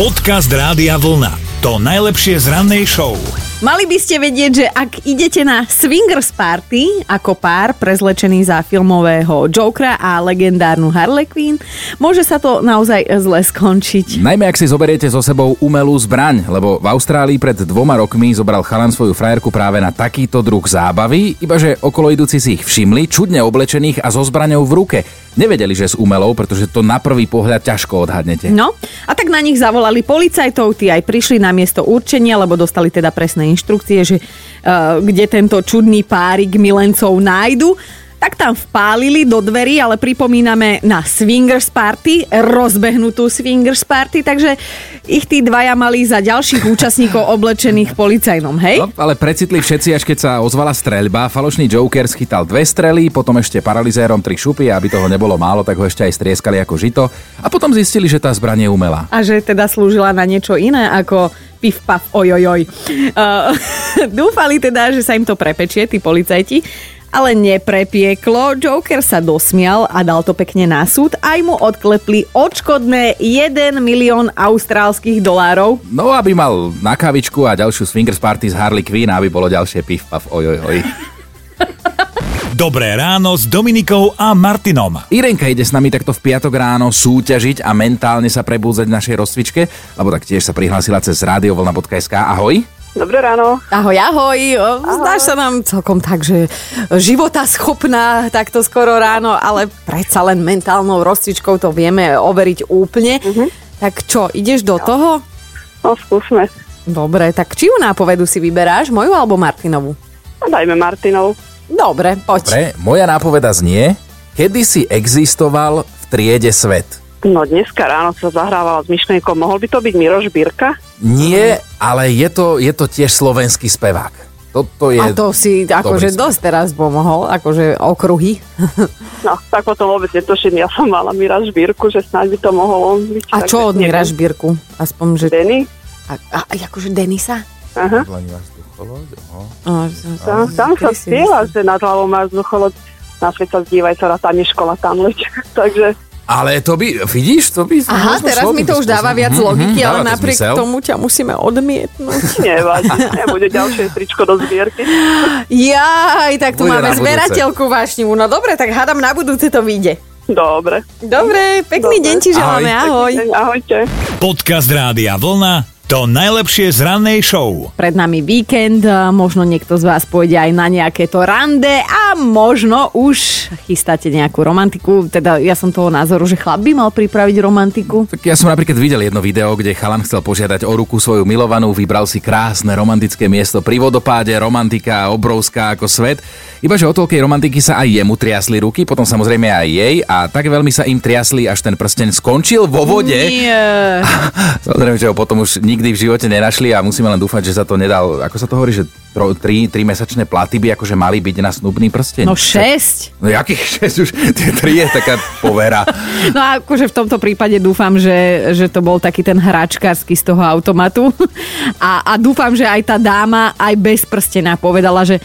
Podcast Rádia Vlna. To najlepšie z rannej show. Mali by ste vedieť, že ak idete na swingers party ako pár prezlečený za filmového Jokera a legendárnu Harley Quinn, môže sa to naozaj zle skončiť. Najmä ak si zoberiete so sebou umelú zbraň, lebo v Austrálii pred dvoma rokmi zobral chalan svoju frajerku práve na takýto druh zábavy, ibaže okolo idúci si ich všimli, čudne oblečených a so zbraňou v ruke. Nevedeli, že s umelou, pretože to na prvý pohľad ťažko odhadnete. No, a tak na nich zavolali policajtov, tí aj prišli na miesto určenia, lebo dostali teda presné inštrukcie, že uh, kde tento čudný párik milencov nájdu tak tam vpálili do dverí, ale pripomíname na swingers party, rozbehnutú swingers party, takže ich tí dvaja mali za ďalších účastníkov oblečených policajnom, hej? No, ale precitli všetci, až keď sa ozvala streľba. Falošný Joker schytal dve strely, potom ešte paralizérom tri šupy aby toho nebolo málo, tak ho ešte aj strieskali ako žito. A potom zistili, že tá zbraň je umelá. A že teda slúžila na niečo iné ako pif paf ojojoj. Uh, dúfali teda, že sa im to prepečie, tí policajti ale neprepieklo. Joker sa dosmial a dal to pekne na súd. Aj mu odklepli odškodné 1 milión austrálskych dolárov. No, aby mal na kavičku a ďalšiu swingers party z Harley Quinn, aby bolo ďalšie pif paf oj, oj, oj. Dobré ráno s Dominikou a Martinom. Irenka ide s nami takto v piatok ráno súťažiť a mentálne sa prebúzať v našej rozcvičke, lebo tak tiež sa prihlásila cez radiovolna.sk. Ahoj. Dobré ráno. Ahoj, ahoj. ahoj. Zdáš sa nám celkom tak, že života schopná takto skoro ráno, ale predsa len mentálnou rozcvičkou to vieme overiť úplne. Uh-huh. Tak čo, ideš do no. toho? No, skúsme. Dobre, tak čiu nápovedu si vyberáš, moju alebo Martinovu? No, dajme Martinovu. Dobre, poď. Dobre, moja nápoveda znie, kedy si existoval v triede svet? No dneska ráno sa zahrávala s myšlienkou, mohol by to byť Miroš Birka? Nie, ale je to, je to tiež slovenský spevák. Toto je A to si akože dosť teraz pomohol, akože okruhy. No, tak potom vôbec netuším, ja som mala Mira Žbírku, že snáď by to mohol on byť. A čo od Mira Žbírku? Aspoň, že... Denny? A, a, akože Denisa? Aha. Tam, tam sa spieva, že nad hlavou má vzducholoď. Na svet sa zdívaj sa, tam je škola, tam leď. Takže ale to by, vidíš, to by... Aha, teraz mi to už dáva viac mm-hmm, logiky, ale napriek zmysel. tomu ťa musíme odmietnúť. Nevadí, nebude ďalšie tričko do zbierky. Jaj, tak tu Bude máme zberateľku vášnivú. No dobre, tak hádam na budúce to vyjde. Dobre. Dobre, pekný dobre. deň ti želáme, ahoj. ahoj. Ahojte. Podcast Rádia Vlna to najlepšie z rannej show. Pred nami víkend, možno niekto z vás pôjde aj na nejaké to rande a možno už chystáte nejakú romantiku. Teda ja som toho názoru, že chlap by mal pripraviť romantiku. Tak ja som napríklad videl jedno video, kde chalan chcel požiadať o ruku svoju milovanú, vybral si krásne romantické miesto pri vodopáde, romantika obrovská ako svet. Ibaže o toľkej romantiky sa aj jemu triasli ruky, potom samozrejme aj jej a tak veľmi sa im triasli, až ten prsten skončil vo vode. Nie. samozrejme, že ho potom už nik nikdy v živote nenašli a musíme len dúfať, že sa to nedal, ako sa to hovorí, že tro, tri, tri mesačné platy by akože mali byť na snubný prsteň. No šesť. No jakých šesť už? Tie tri je taká povera. No a akože v tomto prípade dúfam, že, že to bol taký ten hračkársky z toho automatu. A, a dúfam, že aj tá dáma aj bez prstena povedala, že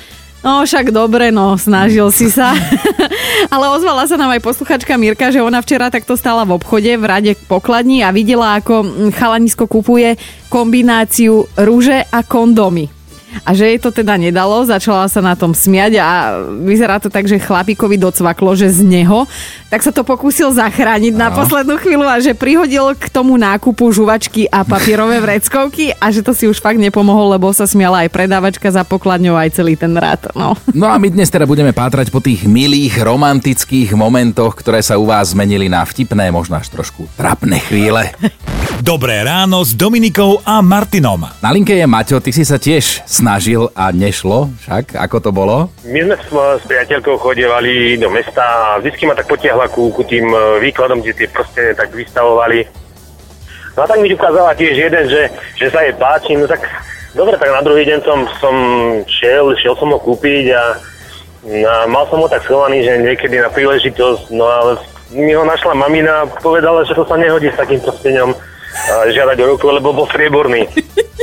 No však dobre, no snažil si sa. Ale ozvala sa nám aj posluchačka Mirka, že ona včera takto stála v obchode v rade pokladní a videla, ako chalanisko kupuje kombináciu rúže a kondomy a že jej to teda nedalo, začala sa na tom smiať a vyzerá to tak, že chlapíkovi docvaklo, že z neho, tak sa to pokúsil zachrániť no. na poslednú chvíľu a že prihodil k tomu nákupu žuvačky a papierové vreckovky a že to si už fakt nepomohol, lebo sa smiala aj predávačka za pokladňou aj celý ten rád. No. no a my dnes teda budeme pátrať po tých milých romantických momentoch, ktoré sa u vás zmenili na vtipné, možno až trošku trapné chvíle. Dobré ráno s Dominikou a Martinom. Na linke je Maťo, ty si sa tiež snažil a nešlo, však ako to bolo? My sme s, s priateľkou chodievali do mesta a vždy ma tak potiahla ku, ku tým e, výkladom, kde tie prstene tak vystavovali. No a tak mi ukázala tiež jeden, že, že sa jej páči, no tak dobre, tak na druhý deň som, som šiel, šiel som ho kúpiť a, a mal som ho tak schovaný, že niekedy na príležitosť, no ale mi ho našla mamina a povedala, že to sa nehodí s takým prstenom žiadať o ruku, lebo bol strieborný.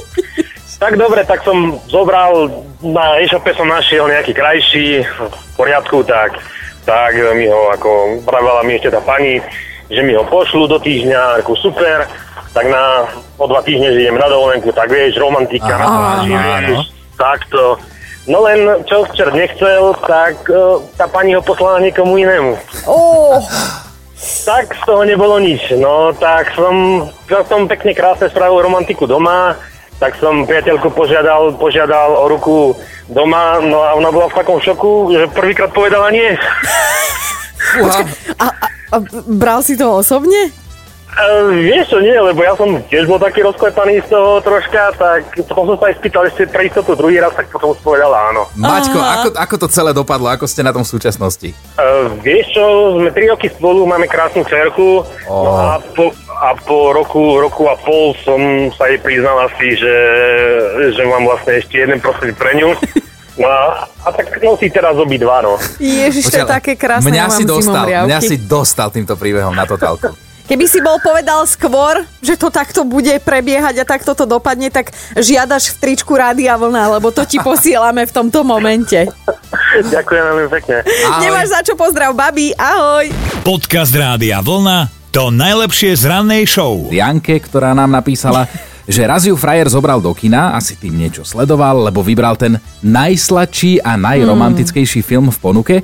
tak dobre, tak som zobral, na e-shope som našiel nejaký krajší, v poriadku, tak, tak mi ho, ako pravila mi ešte tá pani, že mi ho pošlu do týždňa, ako super. tak na o dva týždne, že idem na dovolenku, tak vieš, romantika na pláži, vieš, takto. No len, čo čert nechcel, tak uh, tá pani ho poslala niekomu inému. Oh, Tak z toho nebolo nič. No tak som, chcel som pekne krásne spravil romantiku doma, tak som priateľku požiadal, požiadal o ruku doma, no a ona bola v takom šoku, že prvýkrát povedala nie. Uha. a, a, a bral si to osobne? Uh, vieš čo, nie, lebo ja som tiež bol taký rozklepaný z toho troška, tak potom som sa aj spýtal ešte pre istotu druhý raz, tak potom som povedala áno. Maťko, Aha. ako, ako to celé dopadlo? Ako ste na tom v súčasnosti? Uh, vieš čo, sme 3 roky spolu, máme krásnu cerku, no a po, a po roku, roku a pol som sa jej priznal asi, že, že mám vlastne ešte jeden prosím pre ňu. No a, a tak nosí teraz obidva, no. Ježiš, to je také krásne. Mňa mám si dostal, mňa si dostal týmto príbehom na totálku. Keby si bol povedal skôr, že to takto bude prebiehať a takto to dopadne, tak žiadaš v tričku Rádia Vlna, lebo to ti posielame v tomto momente. Ďakujem veľmi pekne. Ahoj. Nemáš za čo pozdrav, babi, ahoj. Podcast Rádia Vlna to najlepšie z rannej show. Janke, ktorá nám napísala, že raz ju frajer zobral do kina, asi tým niečo sledoval, lebo vybral ten najsladší a najromantickejší film v ponuke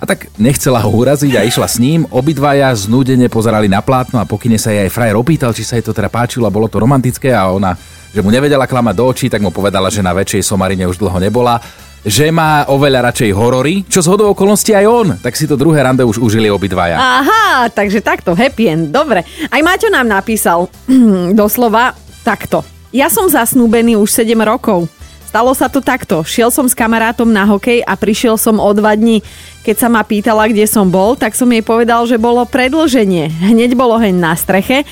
a tak nechcela ho uraziť a išla s ním. Obidvaja znúdene pozerali na plátno a pokine sa jej aj frajer opýtal, či sa jej to teda páčilo a bolo to romantické a ona, že mu nevedela klamať do očí, tak mu povedala, že na väčšej somarine už dlho nebola že má oveľa radšej horory, čo z hodou okolností aj on, tak si to druhé rande už užili obidvaja. Aha, takže takto, happy end, dobre. Aj Maťo nám napísal doslova takto. Ja som zasnúbený už 7 rokov. Stalo sa to takto. Šiel som s kamarátom na hokej a prišiel som o dva dní. Keď sa ma pýtala, kde som bol, tak som jej povedal, že bolo predlženie. Hneď bolo heň na streche.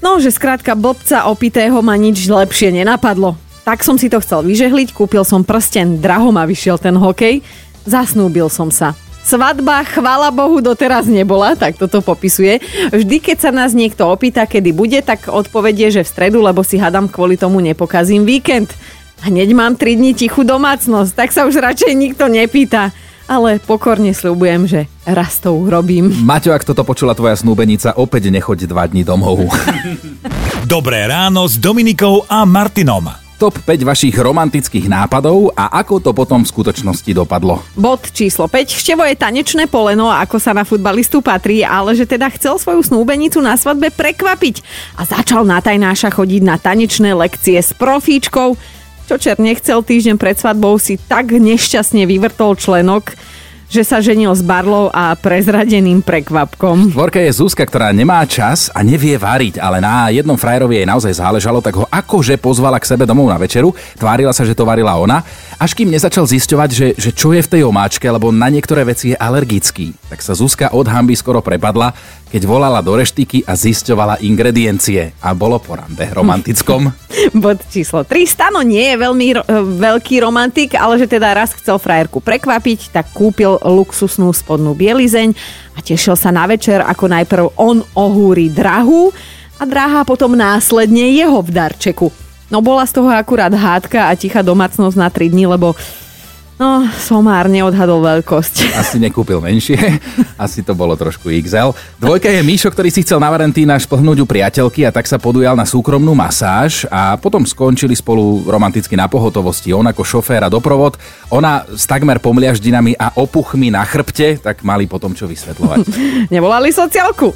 No, že skrátka blbca opitého ma nič lepšie nenapadlo. Tak som si to chcel vyžehliť, kúpil som prsten, draho ma vyšiel ten hokej, zasnúbil som sa. Svadba, chvála Bohu, doteraz nebola, tak toto popisuje. Vždy, keď sa nás niekto opýta, kedy bude, tak odpovedie, že v stredu, lebo si hadam kvôli tomu nepokazím víkend. Hneď mám 3 dní tichú domácnosť, tak sa už radšej nikto nepýta. Ale pokorne sľubujem, že raz to urobím. Maťo, ak toto počula tvoja snúbenica, opäť nechoď dva dní domov. Dobré ráno s Dominikou a Martinom. Top 5 vašich romantických nápadov a ako to potom v skutočnosti dopadlo. Bod číslo 5. Števo je tanečné poleno, ako sa na futbalistu patrí, ale že teda chcel svoju snúbenicu na svadbe prekvapiť a začal na tajnáša chodiť na tanečné lekcie s profíčkou. Čo čer nechcel týždeň pred svadbou si tak nešťastne vyvrtol členok, že sa ženil s barlou a prezradeným prekvapkom. Vorka je Zuzka, ktorá nemá čas a nevie variť, ale na jednom frajerovi jej naozaj záležalo, tak ho akože pozvala k sebe domov na večeru, tvárila sa, že to varila ona, až kým nezačal zisťovať, že, že čo je v tej omáčke, lebo na niektoré veci je alergický. Tak sa Zuzka od hamby skoro prepadla, keď volala do reštiky a zisťovala ingrediencie. A bolo po rande romantickom. Bod číslo 3. Stano nie je veľmi ro- e, veľký romantik, ale že teda raz chcel frajerku prekvapiť, tak kúpil luxusnú spodnú bielizeň a tešil sa na večer, ako najprv on ohúri drahu a dráha potom následne jeho v darčeku. No bola z toho akurát hádka a tichá domácnosť na 3 dní, lebo no, somár neodhadol veľkosť. Asi nekúpil menšie, asi to bolo trošku XL. Dvojka je Míšo, ktorý si chcel na Valentína šplhnúť u priateľky a tak sa podujal na súkromnú masáž a potom skončili spolu romanticky na pohotovosti. On ako šofér a doprovod, ona s takmer pomliaždinami a opuchmi na chrbte, tak mali potom čo vysvetľovať. Nevolali sociálku.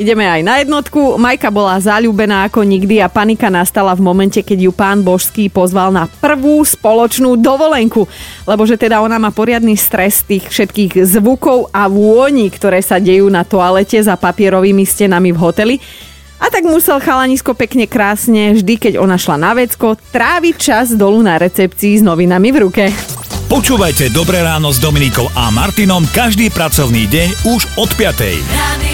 Ideme aj na jednotku. Majka bola zaľúbená ako nikdy a panika nastala v momente, keď ju pán Božský pozval na prvú spoločnú dovolenku. Lebo že teda ona má poriadny stres tých všetkých zvukov a vôni, ktoré sa dejú na toalete za papierovými stenami v hoteli. A tak musel chalanisko pekne krásne, vždy keď ona šla na vecko, tráviť čas dolu na recepcii s novinami v ruke. Počúvajte Dobré ráno s Dominikou a Martinom každý pracovný deň už od 5. Radio